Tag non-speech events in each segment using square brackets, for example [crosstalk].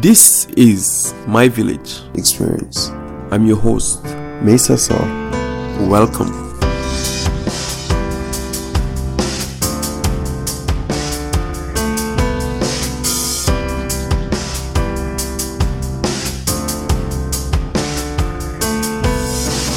This is My Village. experience. I'm your host. Mesa Saw. Welcome.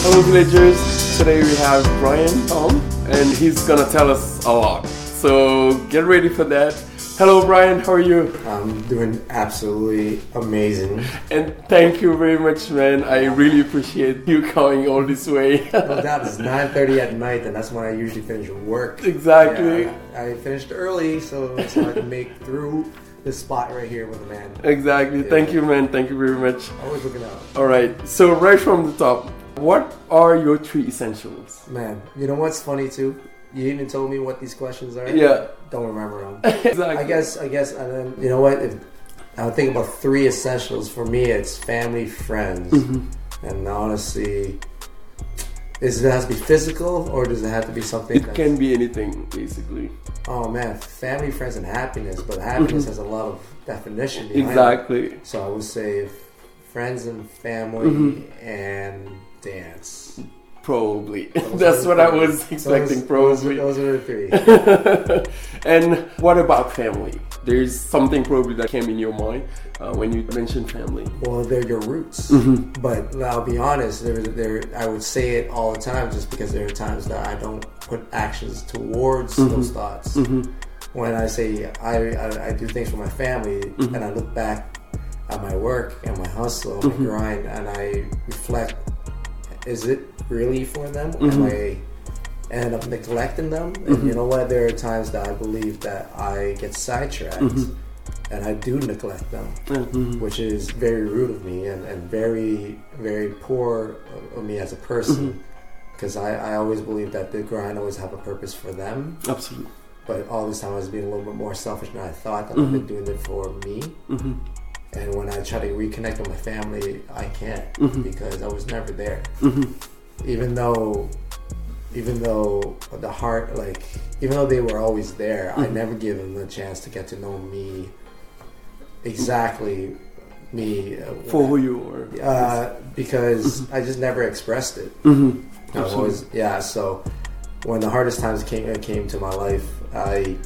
Hello, villagers. Today we have Brian Tom, and he's gonna tell us a lot. So get ready for that. Hello, Brian. How are you? I'm doing absolutely amazing. And thank you very much, man. I really appreciate you coming all this way. No doubt it's 9:30 at night, and that's when I usually finish work. exactly. Yeah, I finished early, so so I can make through this spot right here with a man. Exactly. Thank you, man. Thank you very much. Always looking out, All right. So right from the top, what are your three essentials? man. You know what's funny too? You even told me what these questions are. Yeah. Don't remember them. [laughs] exactly. I guess. I guess. And then you know what? If I would think about three essentials for me, it's family, friends, Mhm. and honestly. Is it has to be physical or does it have to be something? It can be anything, basically. Oh man, family, friends, and happiness. But happiness has a lot of definition. behind it. Exactly. So I would say friends and family Mhm. and dance. Probably. Those [laughs] That's what the I was expecting. Those, Probably. Those, are the three. and what about family? There's something probably that came in your mind uh, when you mentioned family. well, they're your roots. Mm-hmm. But I'll be honest. There, there. I would say it all the time, just because there are times that I don't put actions towards Mm-hmm. those thoughts. When I say I, I, I do things for my family, Mm-hmm. and I look back at my work and my hustle, and Mm-hmm. my grind, and I reflect: Is it really for them? Mm-hmm. Am I end up neglecting them? And you know what? There are times that I believe that I get sidetracked. Mm-hmm. And I do neglect them, Mhm. which is very rude of me and, and very, very poor of me as a person. Mm-hmm. Because I, I always believe that the grind always have a purpose for them. Absolutely. But all this time I was being a little bit more selfish than I thought that I've been doing it for me. Mm-hmm. And when I try to reconnect with my family, I can't Mhm. because I was never there. Mm-hmm. Even though, even though the heart, like, even though they were always there, I Mhm. never gave them the chance to get to know me exactly, me. uh, For who you are. Uh, because I just never expressed it. Mm-hmm. I was, yeah. So when the hardest times came came to my life, I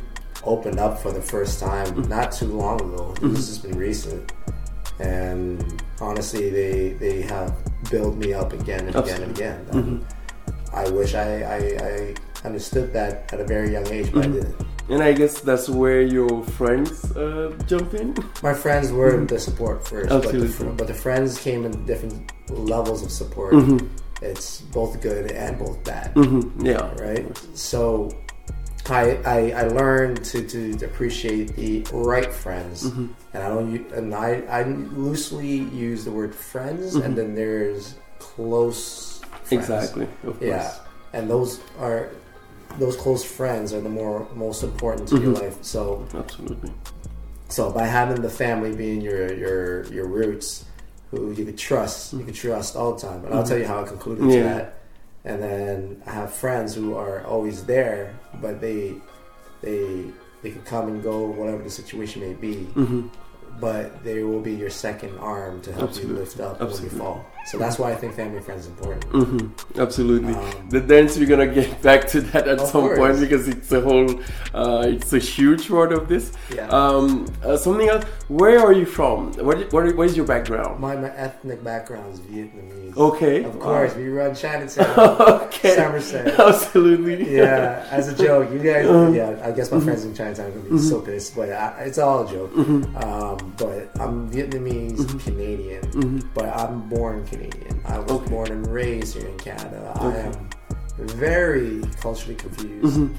opened up for the first time Mm-hmm. not too long ago. This has been recent, and honestly, they they have built me up again and again and again. And I wish I, I I understood that at a very young age, but I didn't. And I guess that's where your friends uh, jump in. My friends were the support first, but the, fr- but the friends came in different levels of support. Mm-hmm. It's both good and both bad. Mm-hmm. Yeah. right? So I, I I learned to, to appreciate the right friends, Mm-hmm. and I don't and I I loosely use the word friends, and then there's close friends. Mm-hmm. Exactly. Of course. Yeah, and those are those close friends are the more most important to your Mhm. life. So Absolutely. so by having the family being your your your roots, who you could trust, you could trust all the time. And I'll tell you how I concluded to that. And then I have friends who are always there, but they they they can come and go, whatever the situation may be. Mm-hmm. But they will be your second arm to help Absolutely. you lift up Absolutely. when you fall. So that's why I think family and friends is important. Mm-hmm. Absolutely. Um, the dance we're gonna get [laughs] back to that at some course. point because it's a whole, uh, it's a huge part of this. Yeah. Um, uh, something else. Where are you from? What, what, what is your background? my, my ethnic background is Vietnamese. Okay. Of course, we run Chinatown, [laughs] okay. Somerset. [laughs] Absolutely. yeah, as a joke, you guys. Uh-huh. yeah, I guess my friends in Chinatown are gonna be so pissed, but I, it's all a joke. Um, but I'm Vietnamese Canadian, Mhm. but I'm born Canadian. I was Okay. born and raised here in Canada. I am very culturally confused.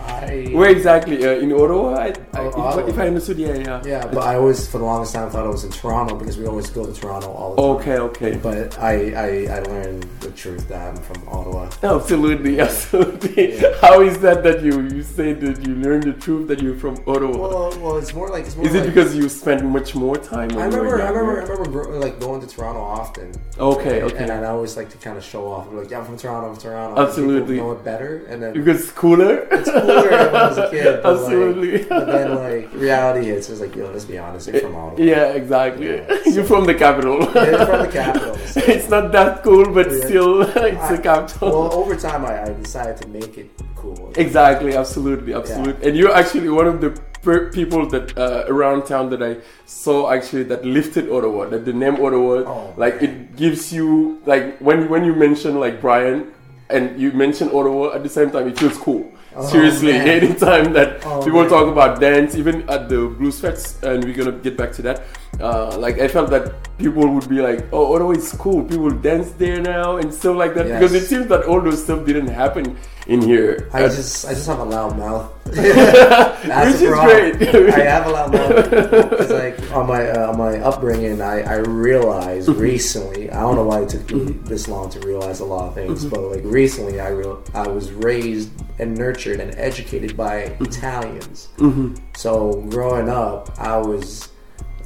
I Where exactly? Uh, in Ottawa? I, I, Oh, if, Ottawa. if I understood, yeah, yeah. yeah, but I always, for the longest time, thought I was in Toronto because we always go to Toronto all the time. Okay, okay. But I, I, I learned the truth that I'm from Ottawa. Absolutely, absolutely. Yeah. How is that that you you say that you learned the truth that you're from Ottawa? Well, well, it's more like it's more is it like, because you spent much more time? I remember, I remember, I remember like going to Toronto often. Okay, And- okay. And I always like to kind of show off. Like, yeah, I'm from Toronto. From Toronto. Absolutely. Know it better, and then Because it's cooler. it's cooler when I was a kid. But Absolutely. Like, but then like reality. It's just like, yo, let's be honest. You're from Ottawa. yeah, exactly. Yeah, [laughs] You're from the capital. You're from the capital. [laughs] so- it's not that cool, but Yeah. still, [laughs] it's I- the capital. Well, over time, I, I decided to make it cool. Exactly, absolutely, absolutely. And you're actually one of the per- people that uh, around town that I saw actually that lifted Ottawa, that the name Ottawa, Oh, like man. it gives you like when when you mention like Brian and you mention Ottawa at the same time, it feels cool. Oh, Seriously, man. anytime that Oh, people man. talk about dance, even at the Blues Fest, and we're gonna get back to that. Uh, like I felt that people would be like, "Oh, Ottawa is cool. People dance there now and stuff like that." Because it seems that all those stuff didn't happen in here. I just I just have a loud mouth. [laughs] [laughs] That's Which is problem. great. I have a loud mouth. Because like on my uh, on my upbringing, I I realized Mm-hmm. recently. I don't know why it took me this long to realize a lot of things, Mm-hmm. but like recently, I real I was raised and nurtured and educated by Mm-hmm. Italians. So growing up, I was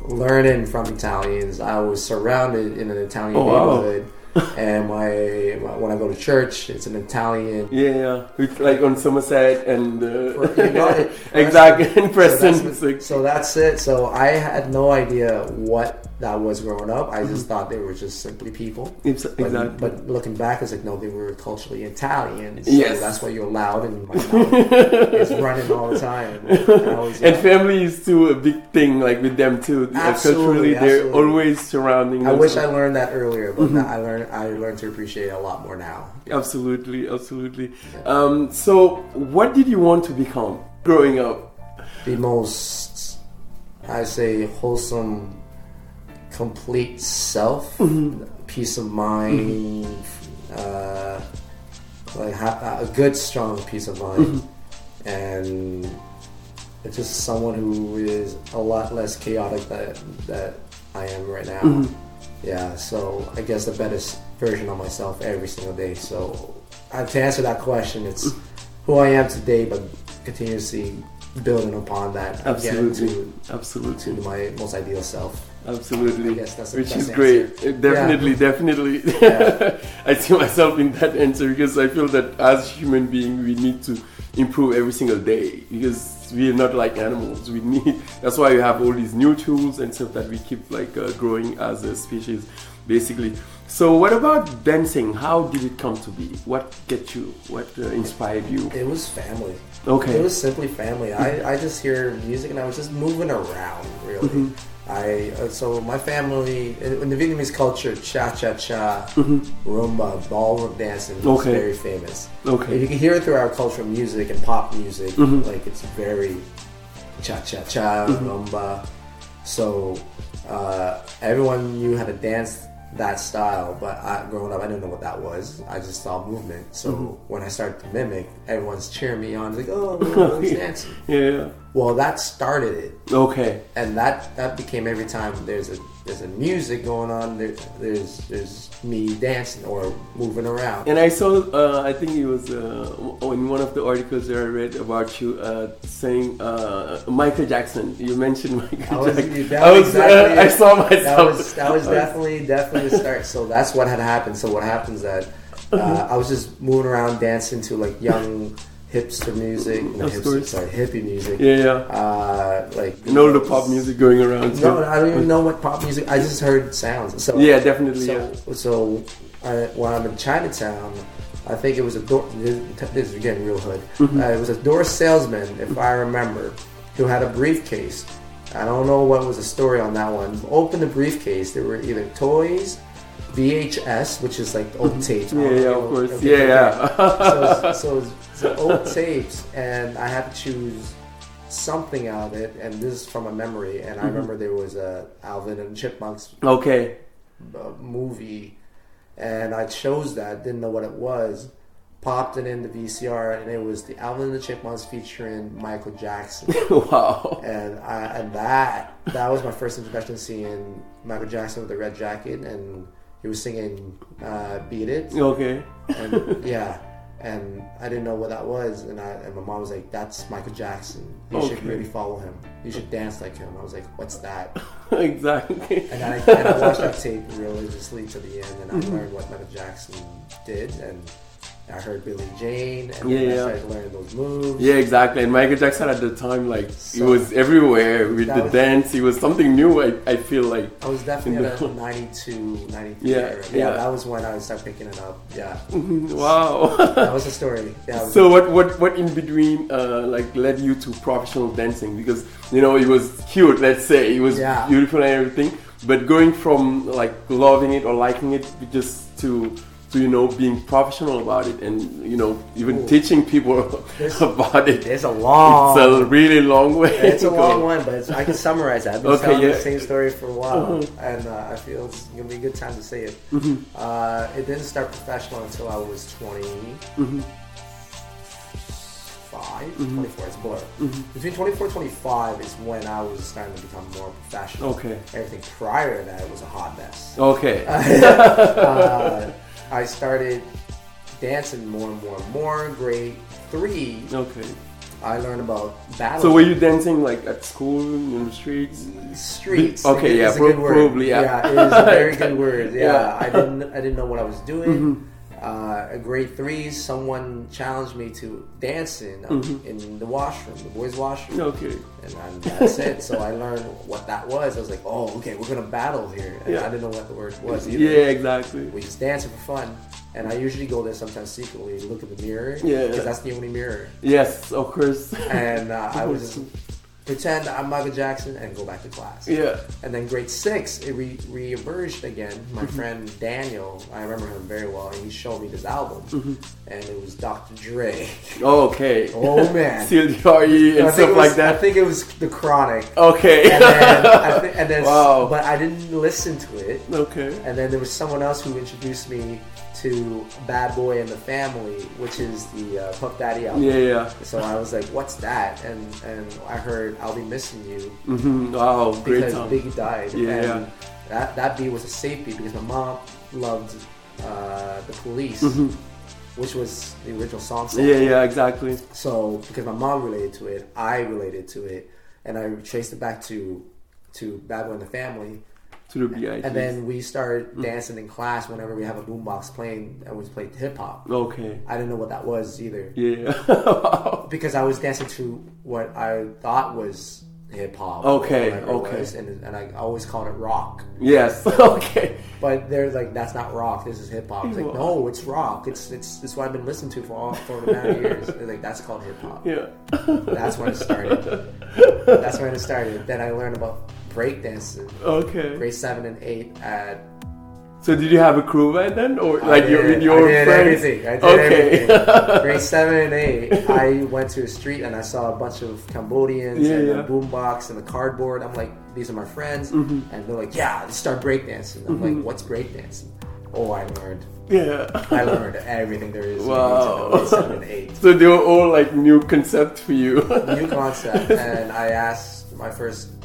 learning from Italians. I was surrounded in an Italian Oh, wow. [laughs] and my, my when I go to church, it's an Italian Yeah, yeah. Like on Somerset and uh, You it. [laughs] exactly in So that's, like- so that's it. So I had no idea what that was growing up. I just thought they were just simply people. It's- But, Mm-hmm. exactly. but looking back, it's like no, they were culturally Italian. So Yes. that's why you're loud and [laughs] is running all the time. Was, and family is still a big thing, like with them too. Like, Absolutely, culturally, they're always surrounding. I wish I learned that earlier, but Mm-hmm. I learned I learned to appreciate it a lot more now. Absolutely, absolutely. Um, so, what did you want to become growing up? The most, I say, wholesome, complete self, Mm-hmm. peace of mind, uh, like ha- a good, strong peace of mind, Mm-hmm. and it's just someone who is a lot less chaotic that that I am right now. Yeah, so I guess the best version of myself every single day. So uh, to answer that question, it's who I am today, but continuously building upon that Absolutely, again absolutely. to, to my most ideal self. Absolutely, I guess that's the which is great. answer. Uh, Definitely, definitely. Yeah. [laughs] I see myself in that answer because I feel that as human beings, we need to improve every single day because we are not like animals. We need. That's why we have all these new tools and stuff that we keep like uh, growing as a species, basically. So, what about dancing? How did it come to be? What get you? What uh, inspired you? It was family. Okay. It was simply family. I, I just hear music and I was just moving around, really. Mm-hmm. I uh, so my family in in the Vietnamese culture, cha cha cha, rumba, ballroom dancing is Mm-hmm. Okay. very famous. Okay. If you can hear it through our cultural music and pop music, Mm-hmm. like it's very cha cha cha rumba. So uh, everyone knew how to dance that style, but I, growing up, I didn't know what that was. I just saw movement. So Mm-hmm. when I started to mimic, everyone's cheering me on, like, "Oh, [laughs] he's dancing!" Yeah. Well, that started it Okay. and that that became every time there's a there's a music going on there, there's there's me dancing or moving around And I saw, uh, I think it was uh, in one of the articles that I read about you uh, saying uh, Michael Jackson. You mentioned [laughs] Michael was, Jackson. that I was exactly uh, I saw that myself. was that was definitely definitely the start so that's what had happened so what happens that uh, [laughs] I was just moving around dancing to like young hipster music no, Of hipster, sorry hippie music yeah, yeah. uh, like all the pop music going around. no I don't even know what pop music I just heard sounds so Yeah, definitely. So, yeah. so I, when I'm in Chinatown, I think it was a door. This, this is getting real hood. Mm-hmm. Uh, it was a door salesman, if I remember, who had a briefcase. I don't know what was the story on that one. Open the briefcase. There were either toys, VHS, which is like old [laughs] tapes. Yeah, yeah, of course. okay, Yeah, okay. yeah. so, [laughs] so, so old tapes, and I had to choose something out of it. And this is from a memory. And I Mm-hmm. remember there was a Alvin and Chipmunks okay. uh, movie, and I chose that. Didn't know what it was. Popped it in the VCR, and it was the Alvin and the Chipmunks featuring Michael Jackson. [laughs] wow. and I, and that that was my first introduction seeing Michael Jackson with the red jacket, and he was singing uh, "Beat It," Okay. and [laughs] yeah. And I didn't know what that was, and I and my mom was like, "That's Michael Jackson. You should really follow him. You should dance like him." I was like, "What's that?" [laughs] exactly. And I, and I watched that [laughs] tape religiously to the end, and I Mm-hmm. learned what Michael Jackson did, and I heard Billie Jean, and Yeah, then I started learning those moves. Yeah, exactly. And Michael Jackson at the time, like, So- he was everywhere with the was- dance. He was something new. I, I feel like. I was definitely In at the- [laughs] 92, 93 Yeah, era. Yeah, yeah. that was when I started picking it up. Yeah, Wow. that was the story. Yeah, so what, what what in between uh, like led you to professional dancing? Because you know it was cute. Let's say it was Yeah. beautiful and everything. But going from like loving it or liking it just to to you know being professional about it and you know even Ooh. teaching people [laughs] about it. it's a long. It's a really long way. It's a long one, but it's, I can summarize that. I've been Okay, telling yeah. the same story for a while, Mhm. and uh, I feel it's gonna be a good time to say it. Mhm. Uh, it didn't start professional until I was 25, Mhm. 24. It's blur. Mhm. Between 24 and 25 is when I was starting to become more professional. Okay. Everything prior to that was a hot mess. Okay. [laughs] uh, I started dancing more and more and more. Grade three, Okay. I learned about battle. So were you dancing like at school in the streets? streets? Okay, yeah, is a pro- good word. probably, yeah. it is a very [laughs] good word. Yeah, Yeah. I didn't, I didn't know what I was doing. Mhm. Uh, at grade three, someone challenged me to dancing uh, Mhm. in the washroom, the boys' washroom, Okay. and then that's it. So I learned what that was. I was like, oh, okay, we're gonna battle here. And Yeah. I didn't know what the word was either. Yeah, exactly. We just dancing for fun. And I usually go there sometimes secretly, look in the mirror, Yeah. because that's the only mirror. Yes, of course. And uh, I was [laughs] just pretend I'm Michael Jackson and go back to class. yeah. And then grade six, it re- re-emerged again. My Mm-hmm. friend Daniel, I remember him very well, and he showed me this album, Mm-hmm. and it was Dr. Dre. Oh, okay. [laughs] Oh man, [laughs] CLDRE and think stuff was, like that. I think it was The Chronic. Okay. And then, I [laughs] thi- and then Wow. but I didn't listen to it. okay. And then there was someone else who introduced me to Bad Boy and the Family, which is the uh, Puff Daddy album. Yeah, yeah. So I was like, "What's that?" And and I heard "I'll Be Missing You" Mm-hmm. Wow, great because song. Biggie died. Yeah, and yeah. That that beat was a safe beat because my mom loved uh, the Police, Mhm. which was the original song. Yeah, yeah, exactly. So because my mom related to it, I related to it, and I traced it back to to Bad Boy and the Family. To the BIG. And then we started Mm. dancing in class whenever we have a boombox playing, and we played hip hop. Okay. I didn't know what that was either Yeah. [laughs] Because I was dancing to what I thought was hip hop. Okay, okay. was, and, and I always called it rock. yes. [laughs] Okay. But they're like, that's not rock. This is hip hop. It's like, no, it's rock. It's it's it's what I've been listening to for all for the amount of years. [laughs] They're like, that's called hip hop. Yeah. That's when it started. That's when it started. Then I learned about breakdancing. Okay. Grade seven and eight at So did you have a crew by then, or I like your did- with your I did friends? everything. I did okay. everything. [laughs] Grade seven and eight, I went to a street and I saw a bunch of Cambodians Yeah, and yeah. a boombox and a cardboard. I'm like, these are my friends, Mhm. and they're like, yeah, let's start breakdancing. I'm Mhm. like, what's breakdancing? Oh, I learned. yeah. I learned everything there is. Wow. You need to know at seven and eight. [laughs] So they were all like new concept for you. New concept, [laughs] and I asked my first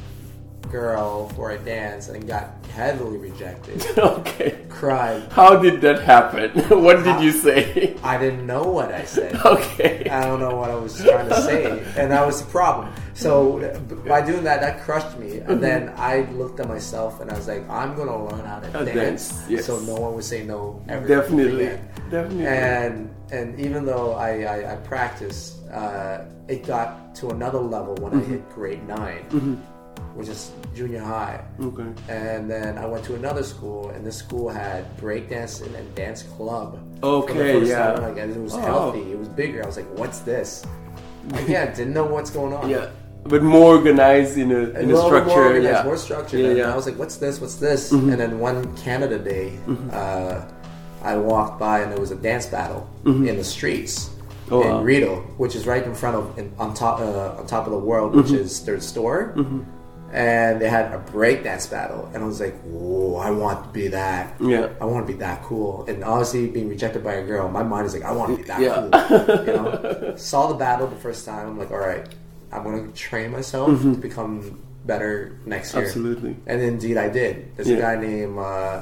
girl for a dance and got heavily rejected. [laughs] okay. Cried. How did that happen? [laughs] what did you say? I didn't know what I said. [laughs] okay. I don't know what I was trying to say, and that was the problem. So by doing that, that crushed me. Mm-hmm. And then I looked at myself and I was like, I'm gonna learn how to Uh, dance, dance, yes. so no one would say no ever Definitely. again. Definitely. And and even though I I, I practiced, uh, it got to another level when Mm-hmm. I hit grade 9 Mhm. Which is junior high. Okay. And then I went to another school, and this school had breakdancing and dance club. Okay. Yeah. time, like, and it was Wow. healthy. It was bigger. I was like, "What's this?" Again, didn't know what's going on. Yeah. But more organized in a in a structure. more organized, yeah. more structured. Yeah, yeah. I was like, "What's this? What's this?" Mhm. And then one Canada Day, uh, I walked by and there was a dance battle Mhm. in the streets Oh, in wow. Rideau, which is right in front of in, on top uh, on top of the world, which Mhm. is their store. And they had a breakdance battle, and I was like, "Whoa! I want to be that." Yeah. I want to be that cool. And obviously, being rejected by a girl, my mind is like, I want to be that Yeah. cool. You [laughs] know? Saw the battle the first time. I'm like, all right, I'm going to train myself Mhm. to become better next year. Absolutely. And indeed, I did. There's Yeah. a guy named, uh,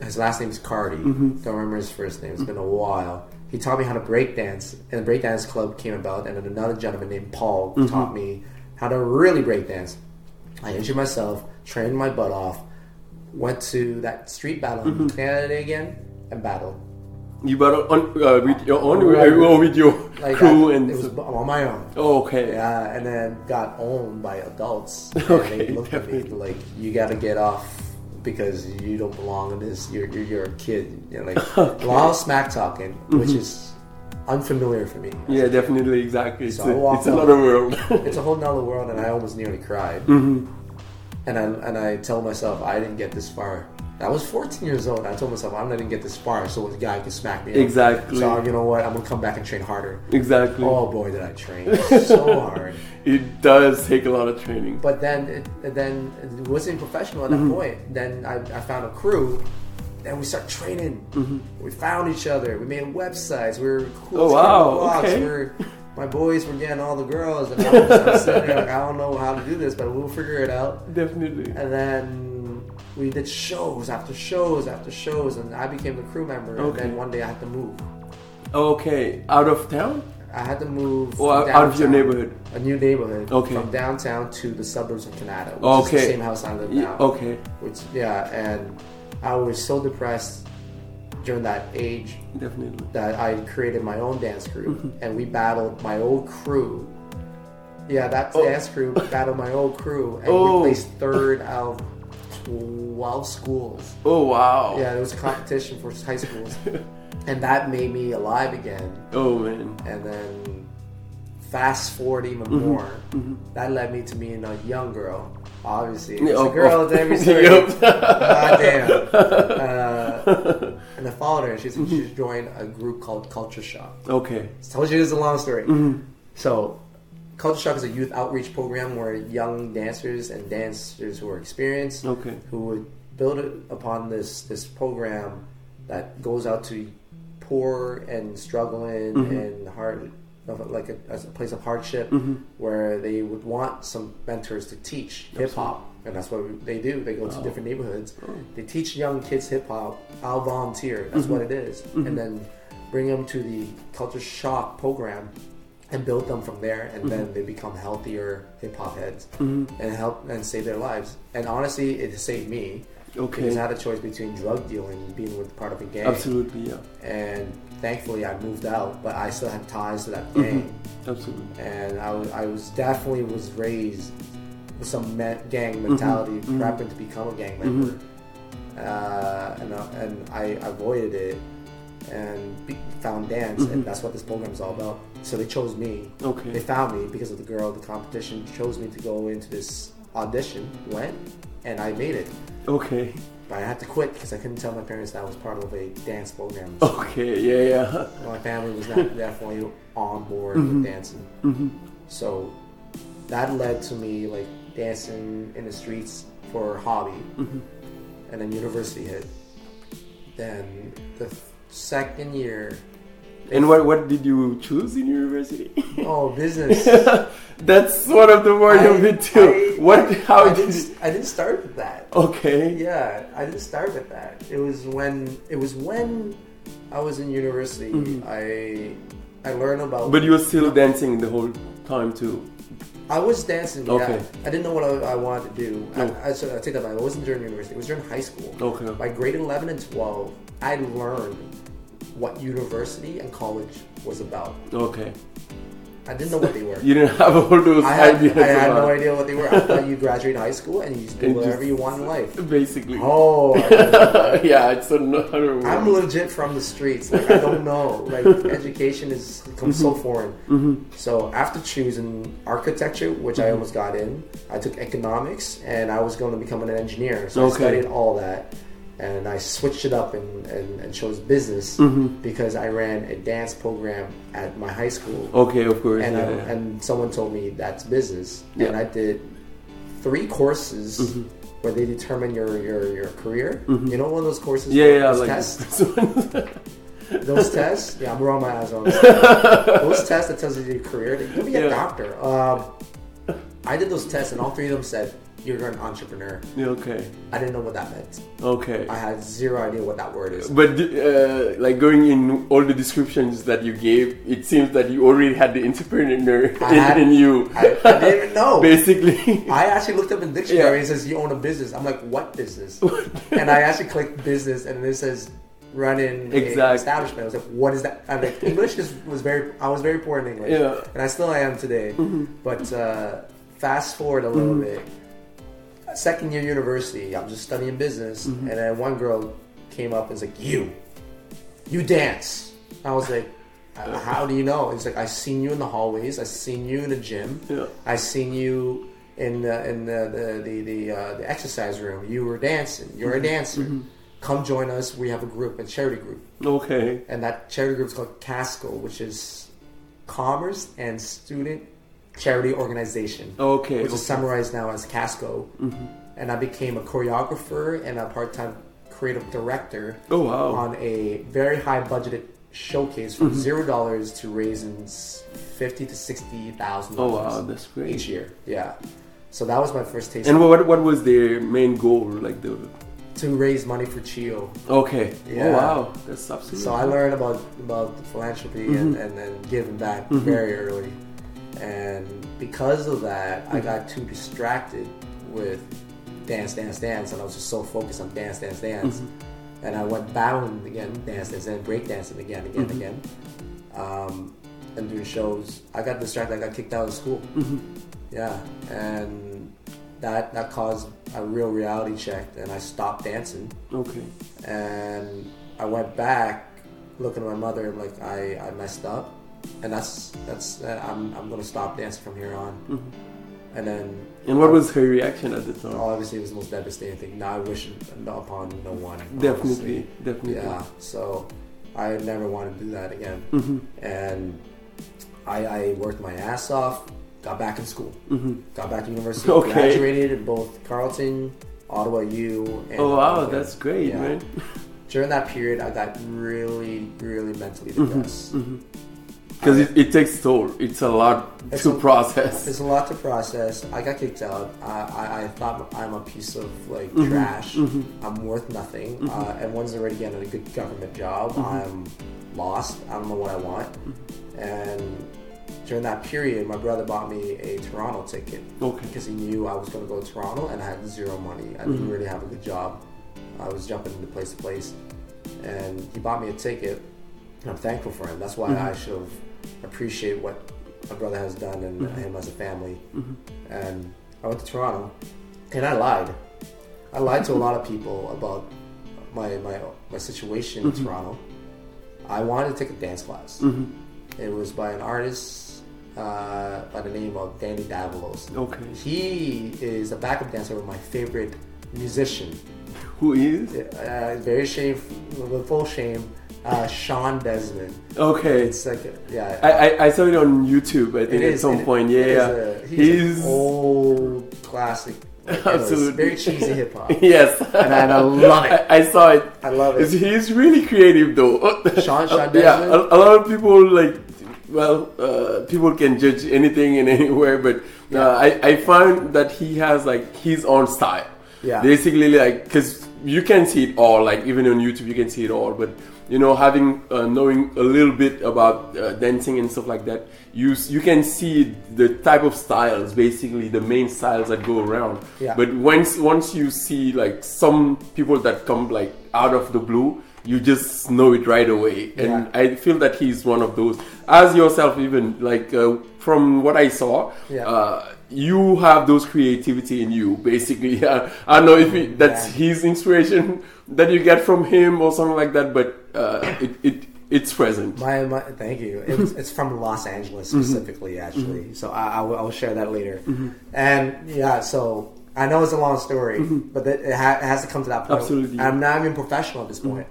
his last name is Cardi. Mhm. Don't remember his first name. It's been a while. He taught me how to break dance, and the breakdance club came about. And then another gentleman named Paul Mhm. taught me how to really break dance. I injured myself, trained my butt off, went to that street battle in Mhm. Canada again, and battled. You battled on uh, with your own or with your Like crew I- and it was on my own. oh, okay. Yeah, and then got owned by adults. [laughs] And Okay, they looked at me like, "You got to get off because you don't belong in this. You're you're, you're a kid." You know, like [laughs] Okay. a lot of smack talking, which is unfamiliar for me. Yeah, definitely, exactly. It's, So I a, it's up. another world. [laughs] It's a whole nother world, and I almost nearly cried. [laughs] hmm And I and I tell myself I didn't get this far. I was 14 years old. I told myself I'm not gonna get this far, so a guy can smack me. up. Exactly. So you know what? I'm gonna come back and train harder. Exactly. Oh boy, did I train [laughs] so hard. It does take a lot of training. But then, it, then it wasn't professional at that Mm-hmm. point. Then I, I found a crew. Then we start training. We found each other. We made websites. We were cool. Mm-hmm. Oh, wow, okay. We were, my boys were getting all the girls, and [laughs] I was, I was sitting there like, I don't know how to do this, but we'll figure it out. Definitely. And then we did shows after shows after shows, and I became the crew member. And Okay. then one day I had to move. Okay, out of town I had to move out from out of your neighborhood? A new neighborhood. Okay. From downtown to the suburbs of Kanata, which is Okay. the same house I live now. Okay, Which yeah, and I was so depressed during that age definitely. that I created my own dance crew, Mm-hmm. and we battled my old crew. Yeah, that Oh. dance crew [laughs] battled my old crew, and Oh. we placed third out of twelve schools. Oh wow. Yeah, it was a competition for high schools, [laughs] and that made me alive again. Oh man. And then fast forward even Mm-hmm. more, that led me to being a young girl. Obviously, it's a girl to every [laughs] story. Yup. [laughs] God damn. Uh, and I followed her. And She's, she's joined a group called Culture Shock. Okay. I told you this is a long story. Mm-hmm. So, Culture Shock is a youth outreach program where young dancers and dancers who are experienced Okay. who would build it upon this this program that goes out to poor and struggling Mm-hmm. and hard like a, as a place of hardship Mm-hmm. where they would want some mentors to teach hip hop and that's what we- they do they go to Oh. different neighborhoods Oh. they teach young kids hip hop I'll volunteer that's what it is. Mm-hmm. and then bring them to the culture shock program and build them from there and then they become healthier hip hop heads Mhm. and help and save their lives. And honestly, it saved me because I Okay. had a choice between drug dealing and being with part of a gang. Absolutely. Yeah. And thankfully, I moved out, but I still had ties to that Mm-hmm. gang. Absolutely. And I was, I was definitely was raised with some me- gang mentality, mhm. prepping to become a gang member. Uh, and uh, and I avoided it and be, found dance, and that's what this program is all about. So they chose me. Okay. They found me because of the girl. The competition chose me to go into this audition. Went, and I made it. Okay. But I had to quit because I couldn't tell my parents that I was part of a dance program. Okay. Yeah. Yeah. [laughs] My family was not [laughs] definitely on board Mhm. with dancing. hmm So that led to me like dancing in the streets for a hobby, hmm and then university hit. Then the second year, And what what did you choose in university? [laughs] oh business. [laughs] That's one of the more you bit too. I- what? How I did? didn't, I didn't start with that. Okay. Yeah, I didn't start with that. It was when it was when I was in university. Mhm. I I learned about. But you were still dancing the whole time too. I was dancing. Okay. Yeah, I didn't know what I, I wanted to do. No. I, I, so I take that back. It wasn't during university. It was during high school. Okay. By grade eleven and twelve, I learned what university and college was about. Okay. I didn't know what they were. [laughs] You didn't have all those I had, ideas. I had no idea what they were. I thought you graduate high school and you just do [laughs] And whatever just- you want in life. Basically. Oh, [laughs] yeah, it's another one. I'm legit from the streets. Like I don't know. Like education is becomes so foreign. hmm So after choosing architecture, which I almost got in, I took economics and I was going to become an engineer. So I studied all that, and I switched it up and, and, and chose business hmm because I ran a dance program at my high school. Okay, of course. And, yeah, I, yeah. and someone told me that's business, Yeah. and I did three courses Mhm. where they determine your your, your career. Mhm. You know, one of those courses. yeah, yeah, those like tests, [laughs] those tests. Yeah, I'm rolling my eyes on this. [laughs] those tests that tells you your career. They could be a doctor. Um, I did those tests, and all three of them said you're an entrepreneur. Okay, I didn't know what that meant. okay. I had zero idea what that word is. But uh, like going in all the descriptions that you gave, it seems that you already had the entrepreneur in, I had- in you. I, I didn't even [laughs] know. Basically. I actually looked up in the dictionary Yeah. and it says you own a business. I'm like, what business? [laughs] and I actually clicked business and it says running Exactly. establishment. I was like, what is that? I mean, English is, was very. I was very poor in English, Yeah. and I still am today. But uh, fast forward a little bit. Second year university, I'm just studying business, and then one girl came up and was like, "You, you dance." I was like, "Uh, "How do you know?" It's like I seen you in the hallways. I seen you in the gym. Yeah. I seen you in the in the the the, the, uh, the exercise room. You were dancing. You're a dancer. Come join us. We have a group, a charity group, Okay. and that charity group is called CASCO, which is Commerce and Student Charity Organization, Okay. which is summarized now as CASCO. Mm-hmm. And I became a choreographer and a part-time creative director Oh wow. on a very high budgeted showcase from mm-hmm. zero dollars to raising fifty to sixty thousand Oh dollars wow, that's great. each year. Yeah. So that was my first taste And what what was their main goal? Like the to raise money for CHEO. okay. Oh, yeah. Oh wow, that's absolutely. So I learned about about philanthropy and, mm-hmm. and, and giving back very early. And because of that, I got too distracted with dance, dance, dance, and I was just so focused on dance, dance, dance. Mm-hmm. And I went battling again, dance, dance, and break dancing again, again, mm-hmm. again. Um, and doing shows, I got distracted. I got kicked out of school. Mm-hmm. Yeah, and that that caused a real reality check, and I stopped dancing. Okay. And I went back, looking at my mother, and like I, I messed up, and that's that's uh, I'm I'm gonna stop dancing from here on. And then And what was her reaction at the time? obviously it was the most devastating thing. Now I wish upon no one. definitely, honestly. definitely. Yeah. So I never want to do that again. Mm-hmm. And I, I worked my ass off. Got back in school. Mm-hmm. Got back to university. Okay. Graduated in both Carleton, Ottawa U. And Oh wow, that's great, Yeah. man. During that period, I got really, really mentally Mm-hmm. depressed. Because it, it takes toll. It's a lot It's to a- process. It's a lot to process. I got kicked out. I, I, I thought I'm a piece of like Mm-hmm. trash. I'm worth nothing. Uh, everyone's already getting a good government job. Mm-hmm. I'm lost. I don't know what I want. And during that period, my brother bought me a Toronto ticket Okay. because he knew I was going to go to Toronto and I had zero money. I Mm-hmm. didn't really have a good job. I was jumping into place to place, and he bought me a ticket. And I'm thankful for him. That's why Mm-hmm. I should have appreciate what my brother has done and Mm-hmm. him as a family. And I went to Toronto, and I lied. I lied to a lot of people about my my my situation Mm-hmm. in Toronto. I wanted to take a dance class. Mm-hmm. It was by an artist uh, by the name of Danny Davalos. Okay. He is a backup dancer with my favorite musician. Who is? Uh, very shame, with full shame, uh, Sean Desmond. Okay. It's like, yeah. I, I, I saw it on YouTube. I think It at some point. it is Yeah. a- he's, old classic. [laughs] like, you know, it's Absolutely. very cheesy hip hop. [laughs] yes. And I love it. [laughs] I, I saw it. I love it. He's really creative though. Sean- Sean yeah, Desmond? a, a lot of people like, well, uh, people can judge anything and anywhere, but uh, I, I find that he has like his own style. Yeah. Basically, like, because you can see it all, like, even on YouTube, you can see it all, but you know, having uh, knowing a little bit about uh, dancing and stuff like that, you you can see the type of styles, basically the main styles that go around. Yeah. But once once you see like some people that come like out of the blue, you just know it right away. And Yeah. I feel that he's one of those. As yourself, even like uh, from what I saw, Yeah. uh, you have those creativity in you. Basically, [laughs] uh, I don't know if it, that's Yeah. his inspiration that you get from him or something like that, but uh, it, it it's present. My, my thank you. It was, it's from Los Angeles Mm-hmm. specifically, actually. So I, I will, I will share that later. And yeah, so I know it's a long story, but that, it, ha- it has to come to that point. Mm-hmm. Absolutely. I'm not even professional at this point.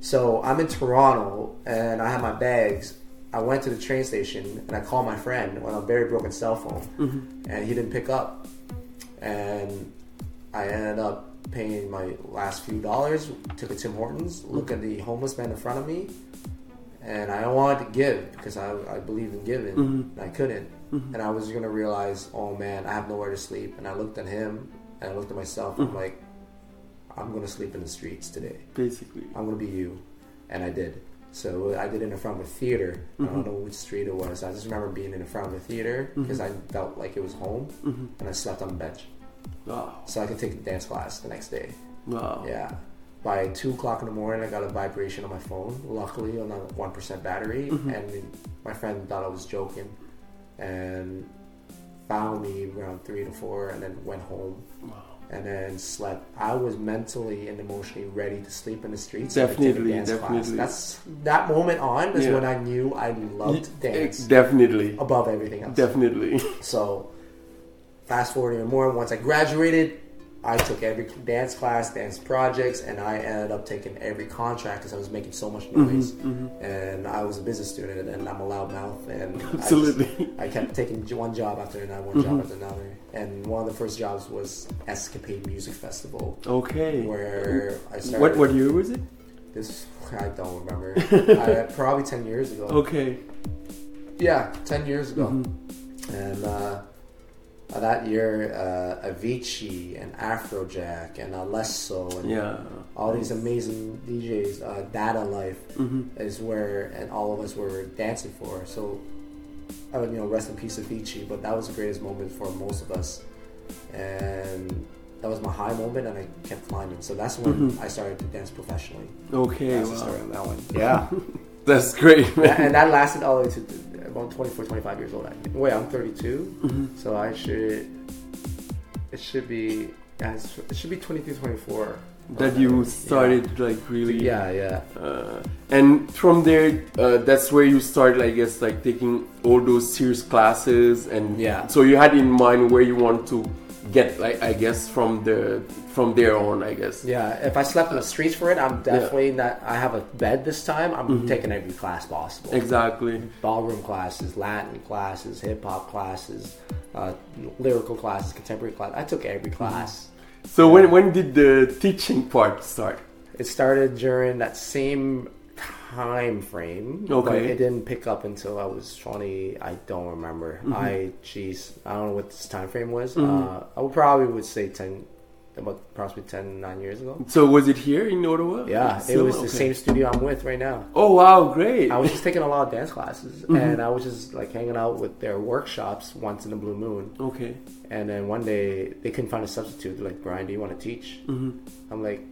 So I'm in Toronto and I have my bags. I went to the train station and I called my friend on a very broken cell phone, Mm-hmm. and he didn't pick up. And I ended up paying my last few dollars. Took a Tim Hortons. Look at the homeless man in front of me, and I wanted to give because I, I believe in giving. And I couldn't, mm-hmm. and I was gonna realize, oh man, I have nowhere to sleep. And I looked at him and I looked at myself. And I'm mm-hmm. like, I'm gonna sleep in the streets today. Basically, I'm gonna be you, and I did. So I did it in front of a theater. I don't know which street it was. I just remember being in front of a theater because I felt like it was home, and I slept on the bench wow, so I could take a dance class the next day. wow. Yeah, by two o'clock in the morning, I got a vibration on my phone. Luckily, on a one percent battery, Mhm. and my friend thought I was joking, and found me around three to four, and then went home Wow. and then slept. I was mentally and emotionally ready to sleep in the streets. and, like, take Definitely, dance class. That's that moment on is Yeah. when I knew I loved dance Definitely. above everything else. Definitely. So, fast forward even more, once I graduated, I took every dance class, dance projects, and I ended up taking every contract because I was making so much noise. Mhm, And I was a business student, and I'm a loudmouth, and I just- Absolutely. I kept taking one job after another, one Mhm. job after another. And one of the first jobs was Escapade Music Festival, Okay. where I started. What what year was it? This I don't remember. [laughs] I, probably ten years ago. Okay. Yeah, ten years ago. Mhm. And uh, that year, uh, Avicii and Afrojack and Alesso and Yeah. all these amazing DJs, uh, Dada Life hmm is where, and all of us were dancing for. So, I would, you know, rest in peace, Avicii. But that was the greatest moment for most of us, and that was my high moment, and I kept climbing. So that's when Mhm. I started to dance professionally. Okay. That's the Wow. story on that one. Yeah, [laughs] That's great, man. and that lasted all the way to about 24, 25 years old. I. Wait, I'm 32. Mhm. So I should. It should be. as It should be 23, 24. That you started like really. Yeah, yeah. Uh, and from there, uh, that's where you started, I guess, like taking all those serious classes, and Yeah. So you had in mind where you want to get, like, I guess, from the from there on, I guess. Yeah, if I slept in the streets for it, I'm definitely not. I have a bed this time. I'm Mhm. taking every class possible. Exactly. Ballroom classes, Latin classes, hip hop classes, uh, lyrical classes, contemporary class. I took every class. So when when did the teaching part start? It started during that same time frame. But Okay. it didn't pick up until I was 20. I don't remember. Mhm. I, jeez, I don't know what this time frame was. Mhm. Uh, I would probably would say 10, about approximately 10, 9 years ago. So was it here in Ottawa? Yeah, it was the same studio I'm with right now. Oh wow, great! I was just taking a lot of dance classes, Mhm. and I was just like hanging out with their workshops once in a blue moon. okay. And then one day they couldn't find a substitute. They're like, Brian, do you want to teach? hmm I'm like,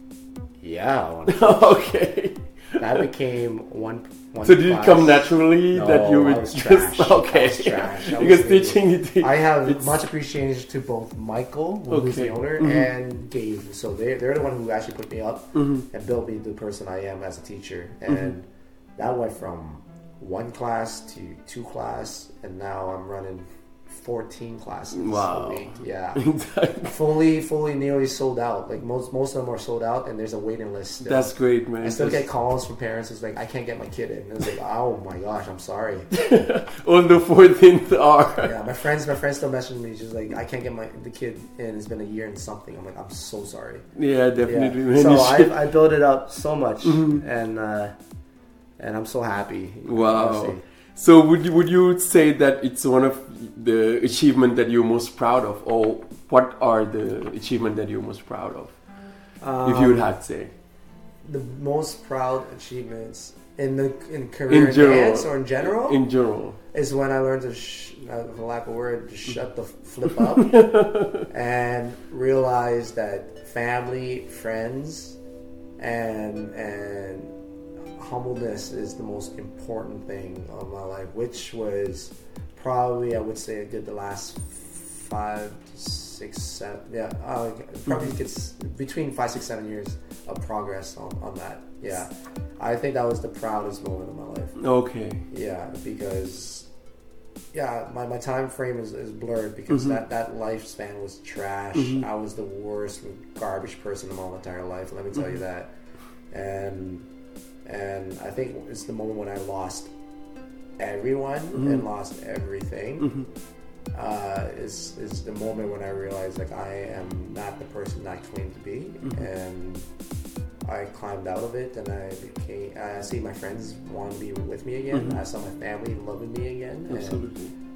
yeah, I want [laughs] to. okay. That became one. one So did it come naturally No, that you I would just trash. [laughs] I okay? was trash. I was because really- teaching it. I have It's- much appreciation to both Michael, who's Okay. the owner, Mhm. and Gabe. So they, they're the one who actually put me up Mhm. and built me the person I am as a teacher. Mm-hmm. And that went from one class to two class, and now I'm running 14 classes Wow. a week. Yeah. Exactly. [laughs] fully, fully, nearly sold out. Like most, most of them are sold out, and there's a waiting list. Still. That's great, man. I still That's- get calls from parents. It's like I can't get my kid in. It's like, oh my gosh, I'm sorry. [laughs] On the 14th are. yeah, my friends, my friends still message me. Just like I can't get my the kid in. It's been a year and something. I'm like, I'm so sorry. Yeah, definitely. Yeah. So I, I built it up so much, Mhm. and uh, and I'm so happy. Wow. honestly. So would you, would you say that it's one of the achievement that you're most proud of, or what are the achievement that you're most proud of, if you would Um, have to say? the most proud achievements in the in career in general. dance or in general In general. is when I learned to, sh- uh, for lack of a word, shut the flip up [laughs] and realize that family, friends, and and humbleness is the most important thing of my life, which was probably I would say I did the last five, six, seven, yeah, uh, probably gets between five, six, seven years of progress on, on that. Yeah, I think that was the proudest moment of my life. Okay. Yeah, because yeah, my, my time frame is, is blurred because Mhm. that, that lifespan was trash. Mhm. I was the worst garbage person of my entire life. Let me tell you Mhm. that. And and I think it's the moment when I lost everyone Mhm. and lost everything. Mhm. Uh, is is the moment when I realized like I am not the person I claim to be, Mhm. and I climbed out of it, and I became. I see my friends want to be with me again. Mhm. I saw my family loving me again, Absolutely. and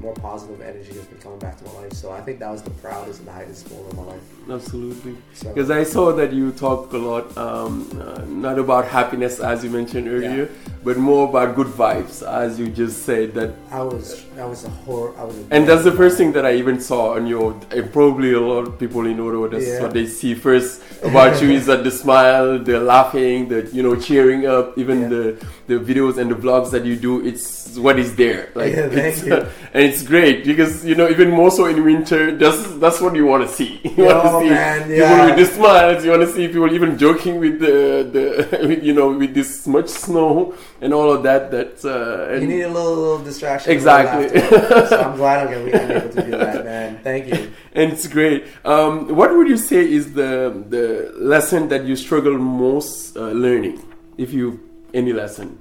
more positive energy has been coming back to my life. So I think that was the proudest and the highest goal of my life. Absolutely. So- Because I saw that you talk a lot, um, uh, not about happiness as you mentioned earlier, but more about good vibes, as you just said that. I was I was a horror. I was. And that's the first thing that I even saw on your. And probably a lot of people in Ottawa, that's Yeah. what they see first about you is that the smile, the laughing, the you know cheering up, even Yeah. the the videos and the vlogs that you do. It's what is there. Like Yeah, thank it's, you. [laughs] and it's great because you know even more so in winter. That's that's what you want to see. [laughs] You want to Oh, see man, people with the smiles. You want to see people even joking with the the [laughs] with, you know with this much snow and all of that. That uh, You need a little, little distraction. little Exactly. so I'm glad I'm able to do that, man. Thank you. and it's great. Um, what would you say is the the lesson that you struggle most uh, learning, if you any lesson?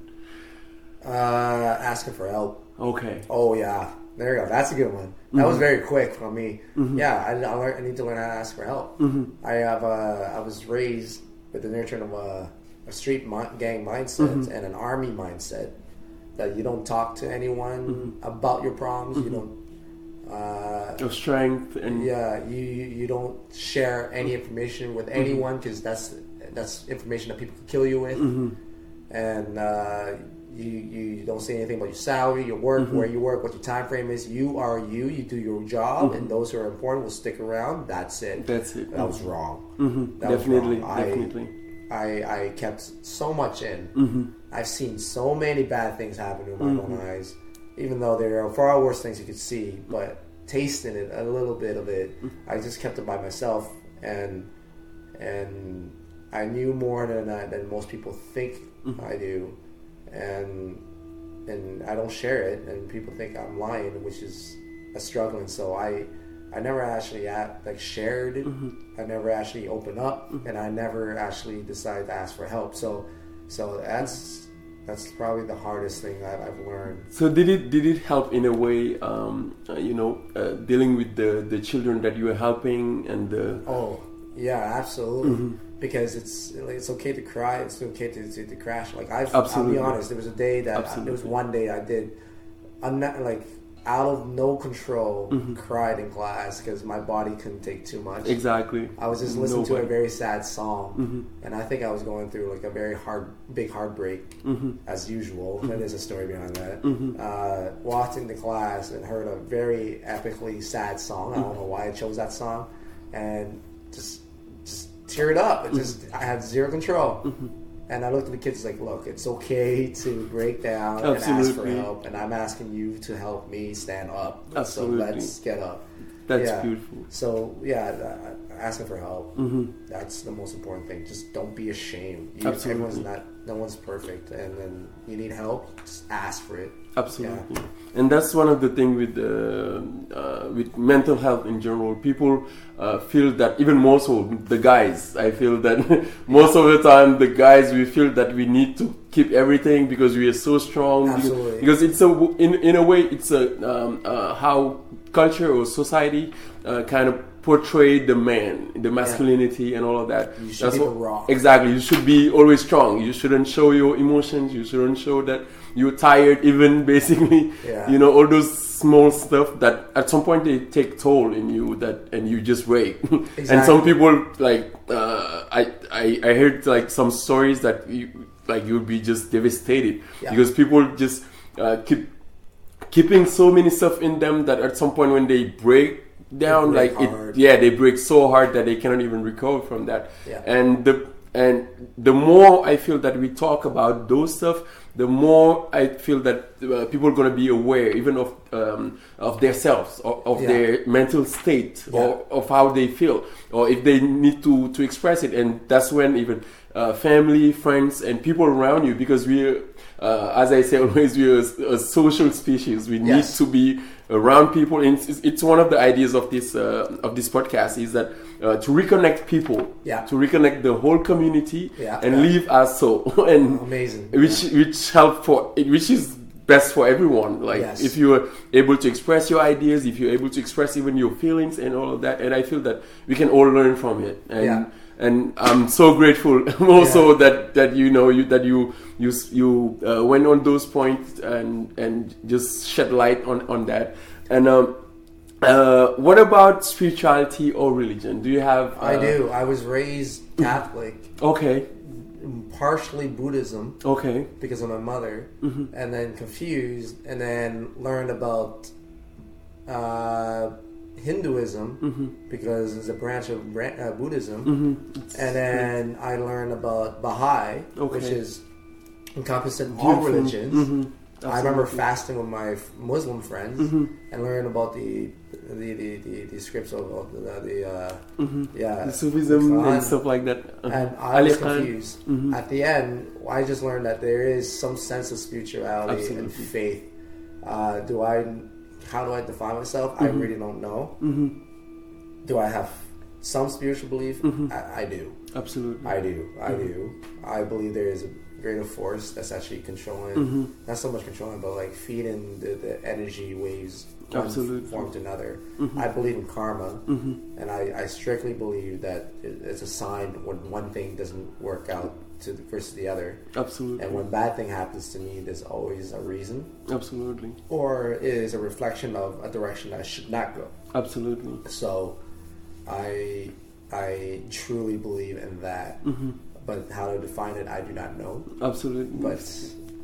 Uh, asking for help. Okay. Oh yeah, there you go. That's a good one. That was mm-hmm. very quick from me. Mm-hmm. Yeah, I, I, learned, I need to learn how to ask for help. Mm-hmm. I have. Uh, I was raised with the nurturing of a, a street mi- gang mindset and an army mindset that you don't talk to anyone about your problems. You don't. Uh, Your strength and yeah, you, you don't share any information with anyone because that's that's information that people can kill you with, and uh, you you don't say anything about your salary, your work, mm-hmm. where you work, what your time frame is. You are you. You do your job, mm-hmm. and those who are important will stick around. That's it. that's it. That was wrong. Mhm. that was Definitely, wrong. I- definitely. I I kept so much in. Mm-hmm. I've seen so many bad things happen in my mm-hmm. own eyes, even though there are far worse things you could see. But tasting it, a little bit of it, I just kept it by myself, and and I knew more than I, than most people think I do, and and I don't share it, and people think I'm lying, which is a struggle. And So I. I never actually act, like shared it. I never actually opened up, and I never actually decided to ask for help. So, so that's that's probably the hardest thing I've, I've learned. So did it did it help in a way? Um, uh, you know, uh, dealing with the the children that you were helping and the. Oh, yeah, absolutely. Because it's it's okay to cry. It's okay to, to, to crash. Like I've, Absolutely. I'll be honest. There was a day that Absolutely. there was one day I did, I'm not like out of no control, mm-hmm. cried in class because my body couldn't take too much. Exactly. I was just listening to a very sad song, mm-hmm. and I think I was going through like a very hard, big heartbreak, mm-hmm. as usual. And there's a story behind that. Uh, walked into class and heard a very epically sad song. I don't know why I chose that song, and just teared up. It just I had zero control. And I looked at the kids like, look, it's okay to break down and ask for help, and I'm asking you to help me stand up. Absolutely. So let's get up. That's Yeah. beautiful. So yeah, uh, asking for help. Mm-hmm. That's the most important thing. Just don't be ashamed. You, Absolutely. everyone's not. No one's perfect, and then you need help. Just ask for it. Absolutely, and that's one of the things with uh, uh, with mental health in general. People uh, feel that even more so the guys. I feel that [laughs] most of the time the guys we feel that we need to keep everything because we are so strong. Absolutely. Because it's a in in a way it's a um, uh, how culture or society uh, kind of portray the man, the masculinity, and all of that. You should be the rock. Exactly. You should be always strong. You shouldn't show your emotions. You shouldn't show that you're tired. Even [laughs] basically, Yeah. you know, all those small stuff that at some point they take toll in you. That and you just break. [laughs] and some people like uh, I, I I heard like some stories that you like you'd be just devastated Yeah. because people just uh, keep keeping so many stuff in them that at some point when they break down break like hard. it yeah they break so hard that they cannot even recover from that Yeah. and the and the more i feel that we talk about those stuff the more i feel that uh, people are going to be aware even of um, of themselves of, of Yeah. their mental state Yeah. or of how they feel or if they need to to express it and that's when even uh, family friends and people around you because we're uh, as i say [laughs] always we're a, a social species we need to be around people and it's, it's one of the ideas of this uh, of this podcast is that uh, to reconnect people Yeah. to reconnect the whole community Yeah. and Yeah. live as so and Amazing. which which help for which is best for everyone like Yes. if you are able to express your ideas if you're able to express even your feelings and all of that and i feel that we can all learn from it and Yeah. and I'm so grateful [laughs] also Yeah. that that you know you that you you you uh, went on those points and and just shed light on on that. And um, uh, what about spirituality or religion? Do you have? I uh, do. I was raised Catholic, Okay. partially Buddhism Okay. because of my mother, Mm-hmm. and then confused, and then learned about uh, Hinduism Mm-hmm. because it's a branch of uh, Buddhism, Mm-hmm. and then I learned about Baha'i, which is encompassing all Beautiful. religions. Mhm. I remember fasting with my Muslim friends Mhm. and learning about the the the, the, the scripts of, of the, the uh, Mhm. yeah The Sufism Quran. and stuff like that. Uh-huh. and I was Ali Khan. confused. Mhm. At the end, I just learned that there is some sense of spirituality and faith. Uh, do I? How do I define myself? I Mhm. really don't know. Mhm. Do I have some spiritual belief? Mhm. I, I do. Absolutely. I do. I do. I believe there is a greater force that's actually controlling, Mhm. not so much controlling, but like feeding the, the energy waves one form to another. Mhm. I believe in karma, Mhm. and I, I strictly believe that it's a sign when one thing doesn't work out to the, versus the other. Absolutely. And when bad thing happens to me, there's always a reason, Absolutely. or it is a reflection of a direction I should not go. Absolutely. So, I I truly believe in that. hmm But how to define it, I do not know. Absolutely. But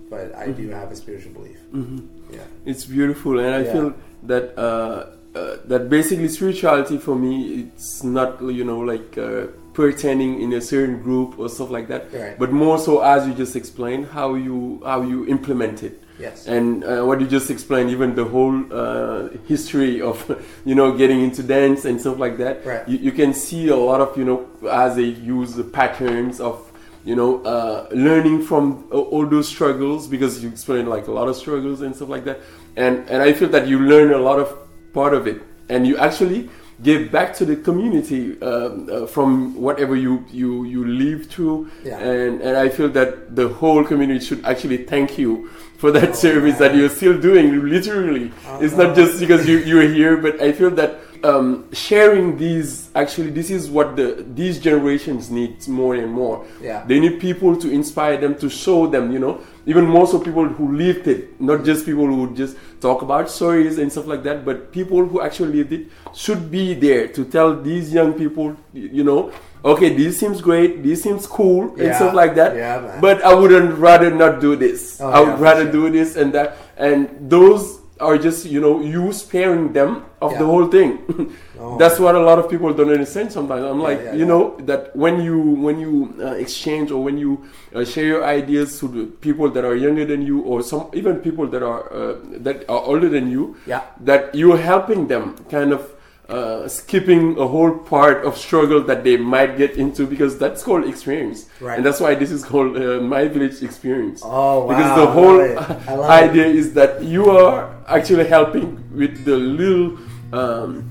but I do have a spiritual belief. hmm Yeah. It's beautiful, and I Yeah. feel that uh, uh, that basically spirituality for me, it's not you know like uh, pertaining in a certain group or stuff like that, Right. but more so as you just explained how you how you implement it. Yes. and uh, what you just explained, even the whole uh, history of [laughs] you know getting into dance and stuff like that. Right. You, you can see a lot of you know as they use the patterns of you know uh, learning from all those struggles because you explained like a lot of struggles and stuff like that. And and I feel that you learn a lot of part of it, and you actually give back to the community um, uh, from whatever you you you live through Yeah. and and I feel that the whole community should actually thank you for that Oh, [laughs] service that you're still doing. Literally, Oh, it's no. not just because you you're here, but I feel that um, sharing these actually this is what the these generations need more and more. Yeah. They need people to inspire them to show them, you know, even more so people who lived it, not just people who just talk about stories and stuff like that, but people who actually lived it should be there to tell these young people, you know, okay, this seems great, this seems cool, and stuff like that. Yeah, man. But I wouldn't rather not do this. Oh, I would for rather sure. do this and that. And those are just, you know, you sparing them of the whole thing. [laughs] Oh. That's what a lot of people don't understand sometimes. I'm Yeah, like, yeah, you yeah. know, that when you when you uh, exchange or when you uh, share your ideas to the people that are younger than you or some even people that are uh, that are older than you, Yeah. that you're helping them kind of uh, skipping a whole part of struggle that they might get into because that's called experience, Right. and that's why this is called uh, my village experience. Oh wow! Because the whole love it. Idea is that you are actually helping with the little um,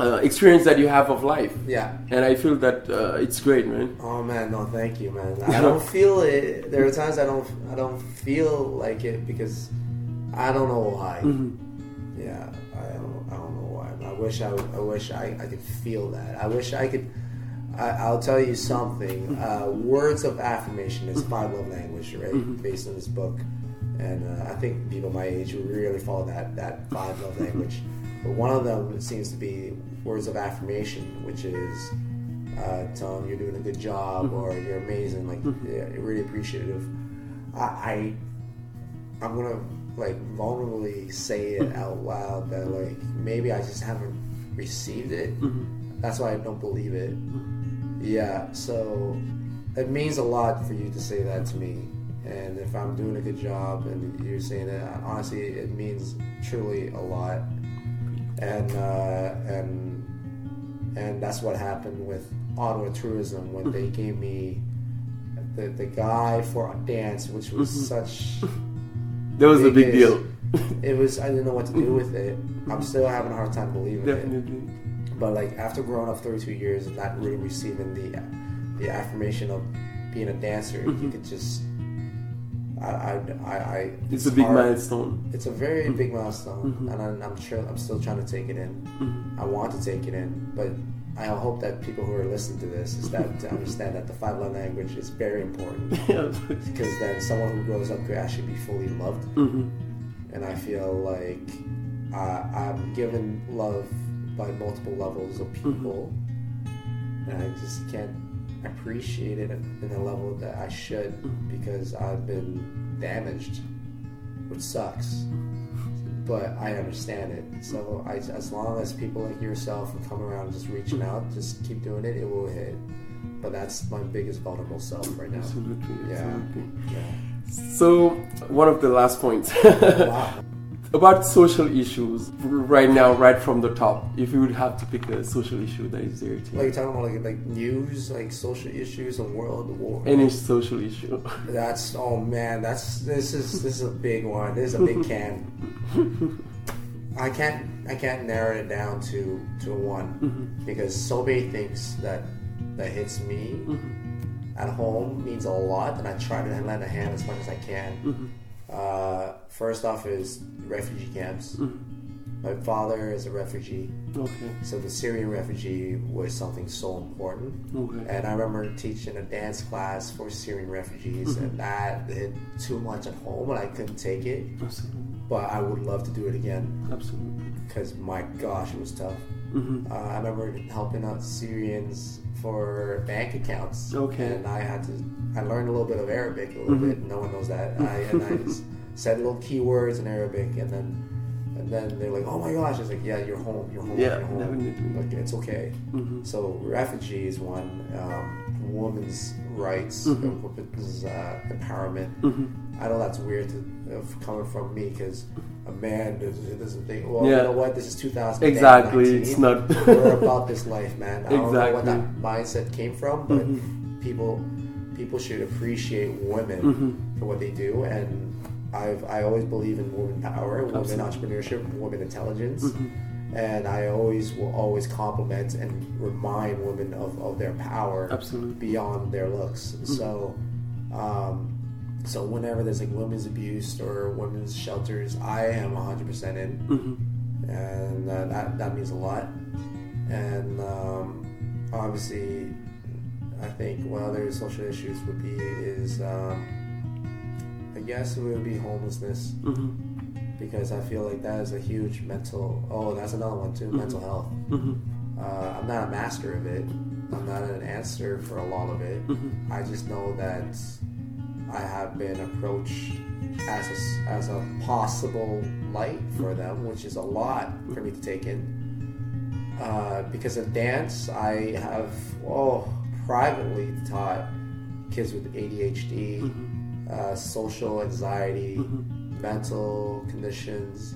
uh, experience that you have of life. Yeah. and I feel that uh, it's great, man. Oh man, no, thank you, man. I [laughs] don't feel it. There are times I don't, I don't feel like it because I don't know why. Mhm. Yeah, I don't, I don't know why. I wish I, I wish I, I could feel that. I wish I could. I, I'll tell you something. Uh, words of affirmation is five love language, right? Based on this book, and uh, I think people my age really follow that that five love language. [laughs] But one of them seems to be words of affirmation, which is uh, telling you're doing a good job mm-hmm. or you're amazing, like mm-hmm. yeah, you're really appreciative. I, I I'm gonna like vulnerably say it mm-hmm. out loud that like maybe I just haven't received it. That's why I don't believe it. Yeah, so it means a lot for you to say that to me. And if I'm doing a good job and you're saying that, honestly, it means truly a lot. And uh, and and that's what happened with Ottawa Tourism when they mm-hmm. gave me the, the guy for a dance, which was mm-hmm. such [laughs] That was a big deal, it was I didn't know what to do with it. I'm mm-hmm. still having a hard time believing it. But like after growing up 32 years and not really receiving the the affirmation of being a dancer, you could just I I, I, I It's a big hard. milestone. It's a very big milestone, and I'm, I'm sure I'm still trying to take it in. Mhm. I want to take it in, but I hope that people who are listening to this is that to understand that the five love language is very important [laughs] because then someone who grows up could actually be fully loved. Mhm. And I feel like uh, I'm given love by multiple levels of people, and I just can't appreciate it in the level that I should mm-hmm. because I've been damaged, which sucks. But I understand it. So I, as long as people like yourself and come around and just reaching out, just keep doing it, it will hit. But that's my biggest vulnerable self right now. Absolutely. Yeah. Absolutely. Yeah. So one of the last points [laughs] Wow. About social issues right now, right from the top. If you would have to pick a social issue that is there to Like you're talking about like like news, like social issues, and world war. any social issue. [laughs] That's oh man, that's this is this is a big one. This is a big can. [laughs] I can't I can't narrow it down to to one mm-hmm. because so many things that that hits me mm-hmm. at home means a lot, and I try to lend a hand as much as I can. Mm-hmm. Uh, first off is refugee camps. My father is a refugee, Okay. so the Syrian refugee was something so important. Okay. And I remember teaching a dance class for Syrian refugees, and that hit too much at home, and I couldn't take it. Absolutely. But I would love to do it again Absolutely. because my gosh, it was tough. Mhm. Uh, I remember helping out Syrians for bank accounts. Okay. And I had to, I learned a little bit of Arabic, a little bit. No one knows that. [laughs] I, and I just said little keywords in Arabic, and then, and then they're like, "Oh my gosh!" I was like, "Yeah, you're home. You're home. Yeah, you're home. Like it's okay." Mhm. So refugees, one. Um, women's rights, Mhm. women's uh, empowerment. Mhm. I know that's weird to, of coming from me because a man does, doesn't think. Well, Yeah. you know what? This is 2000. Exactly. It's not. [laughs] We're [laughs] about this life, man. I don't know what that mindset came from, but Mhm. people people should appreciate women Mhm. for what they do, and I've I always believe in women power, women Absolutely. entrepreneurship, women intelligence, Mhm. and I always will always compliment and remind women of, of their power Absolutely. beyond their looks. So, um, so whenever there's like women's abuse or women's shelters, I am 100% in, Mhm. and uh, that that means a lot. And um, obviously, I think what other social issues would be is, um, I guess it would be homelessness Mhm. because I feel like that is a huge mental. Oh, that's another one too, mental health. Mhm. Uh, I'm not a master of it. I'm not an answer for a lot of it. Mhm. I just know that I have been approached as a, as a possible light for them, which is a lot for me to take in. Uh, because of dance, I have oh privately taught kids with ADHD, Mhm. uh, social anxiety, Mhm. mental conditions,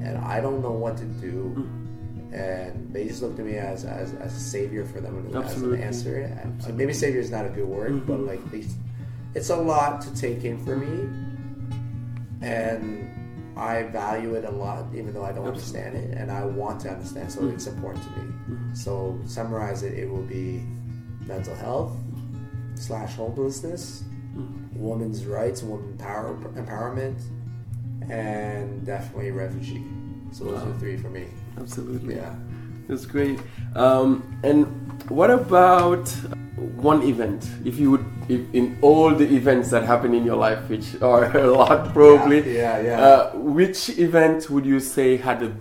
and I don't know what to do Mhm. and they just looked at me as as, as a savior for them and as an answer. And Absolutely. Maybe savior is not a good word, but like they, it's a lot to take in for me, and I value it a lot, even though I don't Absolutely. understand it, and I want to understand. So Mhm. it's important to me. Mhm. So summarize it, it will be mental health slash homelessness, Mhm. women's rights, women power empowerment, and definitely refugee. So those are Wow. the three for me. Absolutely. Yeah. That's great. Um, and what about one event? If you would, if in all the events that happen in your life, which are a lot probably, Yeah, yeah. yeah. Uh, which event would you say had the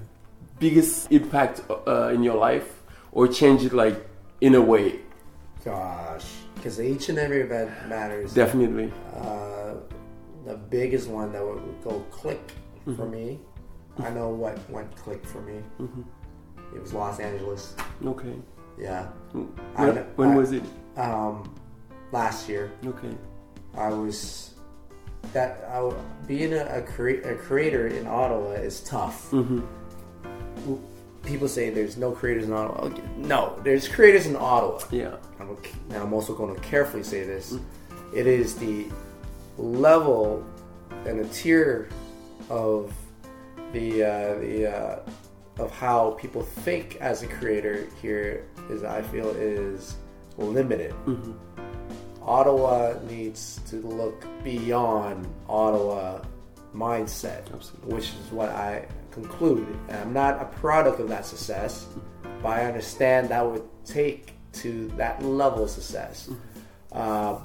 biggest impact uh, in your life, or changed it like in a way? Gosh, because each and every event matters. Definitely. Uh, the biggest one that would go click for Mhm. me, I know what went click for me. Mhm. It was Los Angeles. Okay. Yeah. When, I- when I- was it? Um, last year, Okay. I was that I, being a, a, crea- a creator in Ottawa is tough. hmm People say there's no creators in Ottawa. No, there's creators in Ottawa. Yeah. I'm, and I'm also going to carefully say this. It is the level and the tier of the uh, the uh, of how people think as a creator here is I feel is limited. hmm Ottawa needs to look beyond Ottawa mindset, Absolutely. which is what I conclude. And I'm not a product of that success, but I understand that would take to that level of success. Uh,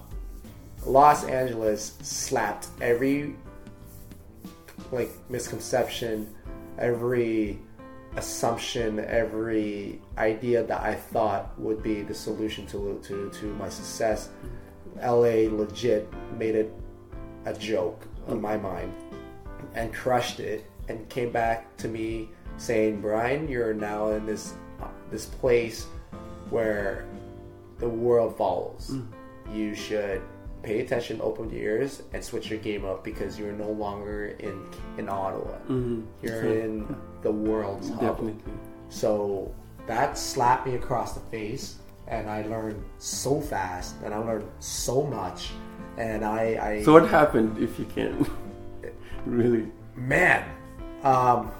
Los Angeles slapped every like misconception, every assumption, every idea that I thought would be the solution to to, to my success. LA legit made it a joke in my mind and crushed it and came back to me saying, "Brian, you're now in this this place where the world follows. Mm. You should pay attention, open your ears, and switch your game up because you're no longer in in Ottawa. Mm-hmm. You're in the world's. Definitely. So that slapped me across the face, and I learned so fast, and I learned so much, and I, I So what happened, if you can? [laughs] really? man, um,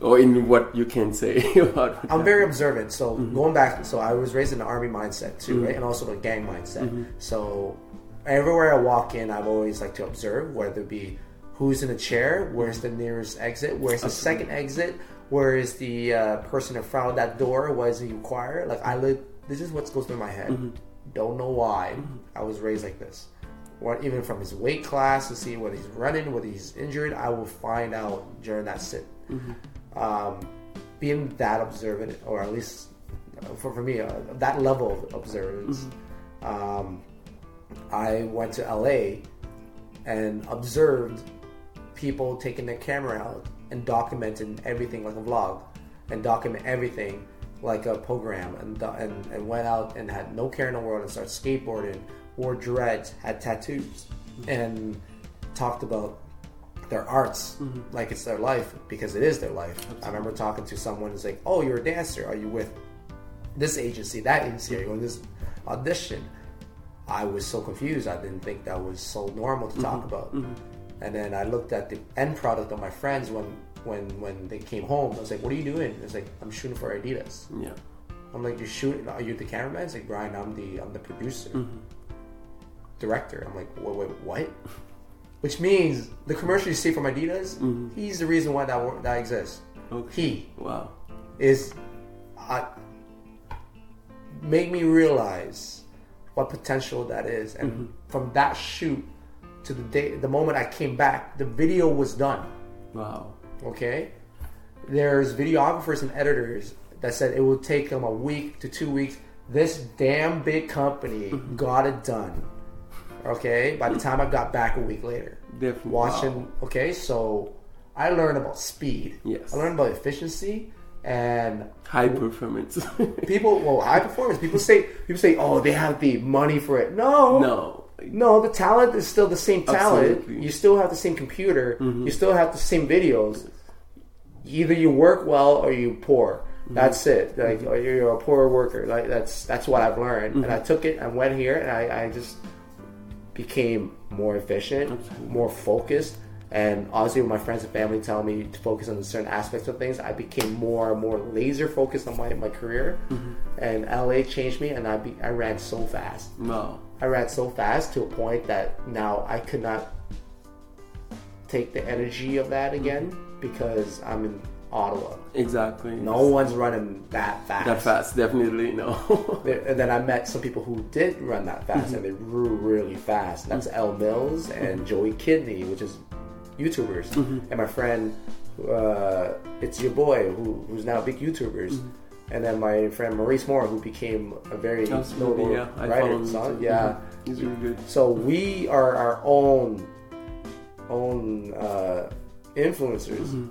Or in what you can say [laughs] I'm very observant. So mm-hmm. going back, so I was raised in the army mindset too, mm-hmm. right, and also the gang mindset. Mm-hmm. So everywhere I walk in, I've always like to observe, whether it be who's in a chair, where's the nearest exit, where's the second exit, where is the uh, person in front of that door, what does he require? Like I live, this is what goes through my head. Don't know why I was raised like this. What even from his weight class to see whether he's running, whether he's injured, I will find out during that sit um, being that observant, or at least for, for me, uh, that level of observance, um, I went to LA and observed people taking their camera out and documenting everything like a vlog and document everything like a program and, and, and went out and had no care in the world and started skateboarding, wore dreads, had tattoos, and talked about their arts mm-hmm. like it's their life because it is their life. I remember talking to someone who's like, "Oh, you're a dancer. Are you with this agency, that agency? Are you this audition?" I was so confused. I didn't think that was so normal to talk mm-hmm. about. Mm-hmm. And then I looked at the end product of my friends when when when they came home. I was like, "What are you doing?" It's like, "I'm shooting for Adidas." Yeah. I'm like, "You're shooting? Are you the cameraman?" It's like, "Brian, I'm the I'm the producer, director." I'm like, "Wait, wait, what?" Which means the commercial you see from Adidas, he's the reason why that that exists. Okay. He Wow. is uh, make me realize what potential that is, and from that shoot to the day, the moment I came back, the video was done. Wow. Okay, there's videographers and editors that said it would take them a week to two weeks. This damn big company [laughs] got it done. Okay, by the time I got back a week later, Definitely. watching. Wow. Okay, so I learned about speed. Yes. I learned about efficiency and High performance. [laughs] people. Well, high performance. People say people say, oh, they have the money for it. No, no. No. The talent is still the same talent. Absolutely. You still have the same computer. Mm-hmm. You still have the same videos. Either you work well or you poor. Mm-hmm. That's it. Like mm-hmm. or you're a poor worker. Like that's that's what I've learned. And I took it. I went here and I, I just became more efficient, more focused. And obviously, when my friends and family tell me to focus on certain aspects of things, I became more and more laser focused on my, my career. And LA changed me, and I be, I ran so fast. Wow. I ran so fast to a point that now I could not take the energy of that again because I'm in Ottawa. Exactly. No one's running that fast. That fast, definitely no. [laughs] And then I met some people who did run that fast mm-hmm. and they grew really fast. That's mm-hmm. Elle Mills and mm-hmm. Joey Kidney, which is YouTubers. And my friend, uh, it's your boy, who, who's now big YouTubers. And then my friend Maurice Moore, who became a very notable yeah. Writer. son. too. Yeah. He's really good. So we are our own own uh, influencers,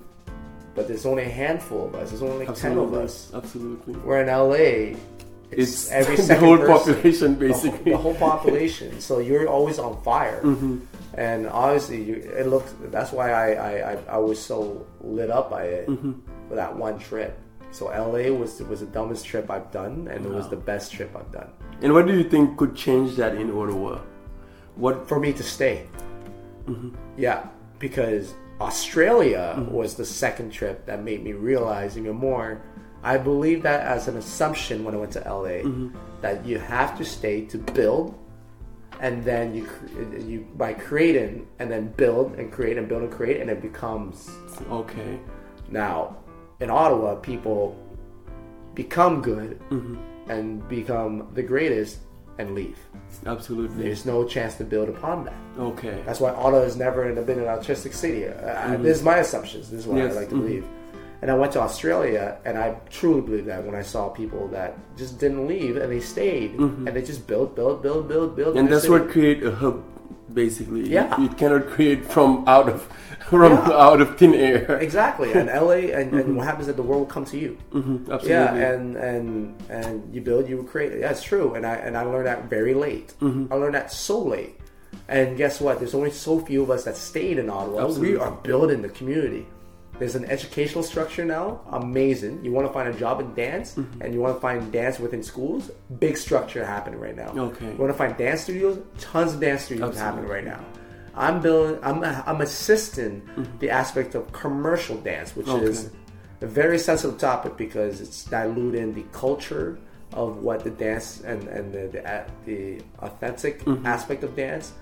but there's only a handful of us. There's only like ten of us. Absolutely. We're in LA. It's, It's every [laughs] the second whole person. population, The whole- basically. The whole, population. So you're always on fire. Mm-hmm. And obviously, you, it looked. That's why I, I, I, I was so lit up by it Mm-hmm. for that one trip. So LA was was the dumbest trip I've done, and it was the best trip I've done And what do you think could change that in Ottawa? What? for me to stay. Mm-hmm. Yeah, because Australia was the second trip that made me realize even more. I believe that as an assumption when I went to LA, Mm-hmm. that you have to stay to build, and then you you by creating and then build and create and build and create, and it becomes Okay. now in Ottawa people become good, Mm-hmm. and become the greatest, and leave. Absolutely. There's no chance to build upon that. Okay. That's why Ottawa has never been an artistic city. Uh, This is my assumptions. This is what Mm-hmm. Yes, I like to mhm. believe. And I went to Australia, and I truly believe that when I saw people that just didn't leave and they stayed and they just built, build, build, build, build. Mm-hmm. and that's city. what create a hub, basically. You- Yeah. You, cannot create from out of from Yeah. out of thin air. [laughs] exactly. And LA, and, and what happens is that the world will come to you. Mhm, Absolutely. Yeah, and and and you build, you create. That's true, and I and I learned that very late. Mm-hmm. I learned that so late. And guess what? There's only so few of us that stayed in Ottawa. Absolutely. We are building the community. There's an educational structure now, amazing. You want to find a job in dance, Mm-hmm. and you want to find dance within schools. Big structure happening right now. Okay. You want to find dance studios? Tons of dance studios Absolutely. happening right now. I'm building. I'm I'm assisting Mm-hmm. the aspect of commercial dance, which Okay. is a very sensitive topic because it's diluting the culture of what the dance and and the the, the authentic Mm-hmm. aspect of dance.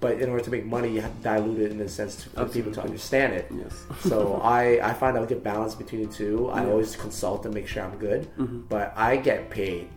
But in order to make money, you have to dilute it in a sense to, for people to understand it. Yes. so [laughs] I I find a good balance between the two. I always consult and make sure I'm good, Mm-hmm. but I get paid,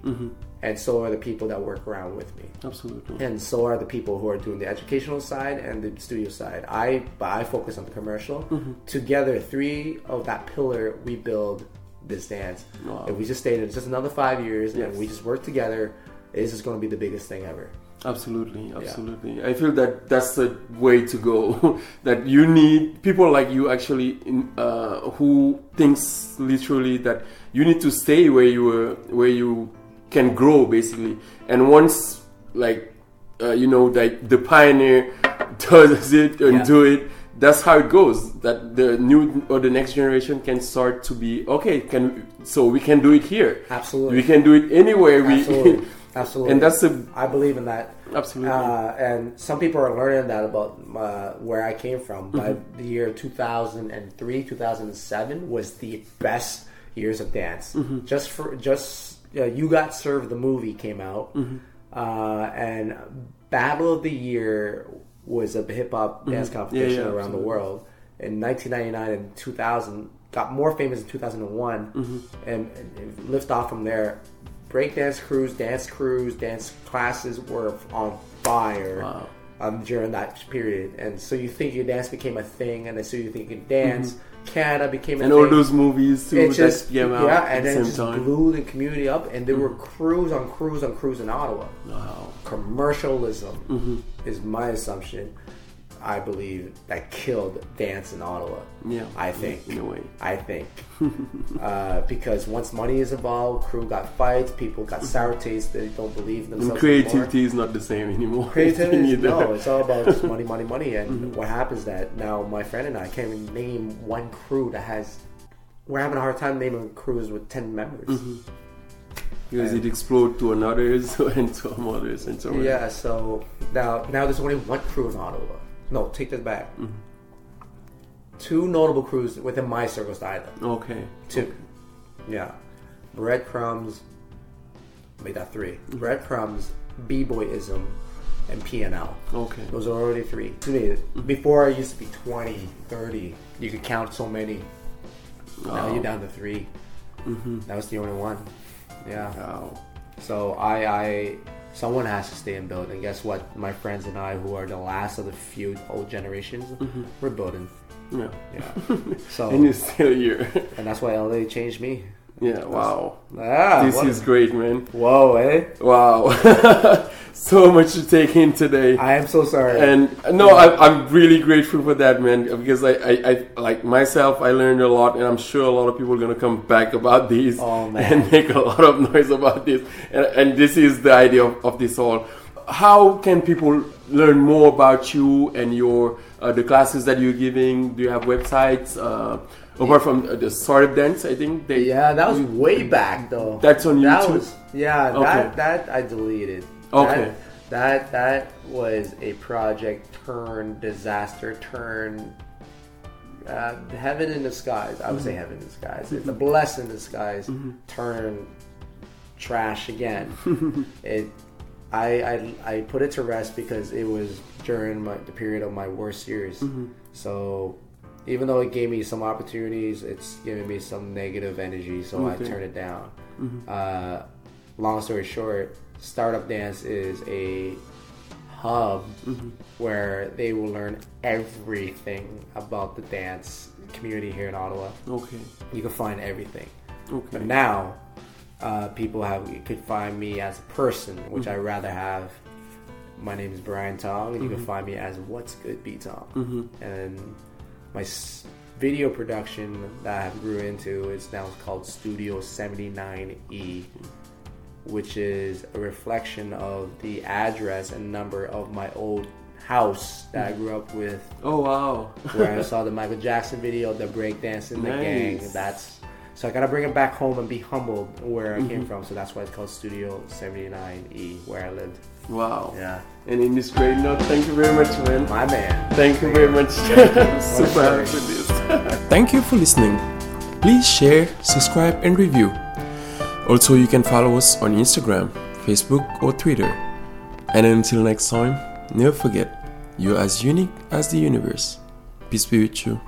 and so are the people that work around with me Absolutely. and so are the people who are doing the educational side and the studio side. I I focus on the commercial. Mm-hmm. Together, three of that pillar, we build this dance. Wow. If we just stayed in just another five years Yes. and we just work together, it's just going to be the biggest thing ever. Absolutely, absolutely. I feel that that's the way to go. [laughs] that you need people like you actually in, uh, who thinks literally that you need to stay where you were, where you can grow basically. And once like uh, you know like the pioneer [laughs] does it and Yeah. do it, that's how it goes. That the new or the next generation can start to be okay. Can so we can do it here. Absolutely. We can do it anywhere. We Absolutely. [laughs] Absolutely. and that's the I believe in that. absolutely. Uh, and some people are learning that about uh, where I came from. By Mm-hmm. the year 2003, 2007 was the best years of dance. Mm-hmm. Just for just uh, you got served the movie came out, Mm-hmm. uh, and Battle of the Year was a hip hop dance competition Mm-hmm. yeah, around the world. In 1999 and 2000, got more famous in 2001, Mm-hmm. and, and lift off from there. Breakdance crews, dance crews, dance classes were on fire Wow. um, during that period. And so you think you can dance became a thing, and so you think you can dance, Canada became a Mm-hmm. and thing. all those movies too it that just came out yeah, at and the then same just time. Mm-hmm. blew the community up. And there were crews on crews on crews in Ottawa. Wow. Commercialism Mm-hmm. is my assumption. I believe that killed dance in Ottawa. Yeah, I think. in a way. I think [laughs] uh, because once money is involved, crew got fights, people got sour taste. They don't believe in And themselves. anymore. creativity is not the same anymore. [laughs] Creativity, is- no, it's all about just money, money, money. And Mm-hmm. what happens that now my friend and I can't even name one crew that has. We're having a hard time naming crews with ten members. Mm-hmm. because it exploded to another's [laughs] and to others and so on. Yeah, so now now there's only one crew in Ottawa. No, take this back. Mm-hmm. Two notable crews within my circles either. Okay. Two. Yeah. Breadcrumbs. Made that 3 Mm-hmm. Breadcrumbs, B Boyism, and PNL. Okay. Those are already three. To me, before I used to be 20, 30. You could count so many. Now you're down to 3 That was the only one. Yeah. Wow. So I, I, someone has to stay and build. And guess what? My friends and I, who are the last of the few old generations, mm-hmm. we're building. Yeah. Yeah. [laughs] So, And you're still here. and that's why LA changed me. Yeah. Wow. Ah, This is great, man. Whoa, eh? Wow. [laughs] so much to take in today. I am so sorry. and no, I, I'm really grateful for that, man. Because I, I, I, like myself, I learned a lot, and I'm sure a lot of people are gonna come back about this Oh, [laughs] and make a lot of noise about this. And, and this is the idea of, of this all. How can people learn more about you and your uh, the classes that you're giving? Do you have websites? Uh, apart from uh, the startup dance, I think they yeah, that was way back though. That's on That YouTube? was yeah. Okay. That that I deleted. Okay. That, that that was a project turn disaster turn. Uh, heaven in disguise. I would say heaven in disguise. It's a blessing in disguise. Turn trash again. [laughs] it. I, I I put it to rest because it was during my, the period of my worst years. So even though it gave me some opportunities, it's giving me some negative energy, so Okay. I turned it down. Mhm. Uh, long story short, Startup Dance is a hub Mhm. where they will learn everything about the dance community here in Ottawa. Okay. You can find everything. Okay. But now, uh, people have you could find me as a person, which I rather have. My name is Brian Tong, and you can find me as What's Good B Tong. Mhm. And my video production that I grew into is now called Studio 79E, which is a reflection of the address and number of my old house that I grew up with Oh wow. [laughs] where I saw the Michael Jackson video, the breakdancing, the gang. That's so I gotta bring it back home and be humbled where I Mm-hmm. came from. So that's why it's called Studio 79E, where I lived. Wow. Yeah, And in this great note, thank you very much, man. my man. Thank you very much. Super [laughs] happy with this. [laughs] Thank you for listening. Please share, subscribe, and review. Also, you can follow us on Instagram, Facebook, or Twitter. And until next time, never forget, you're as unique as the universe. Peace be with you.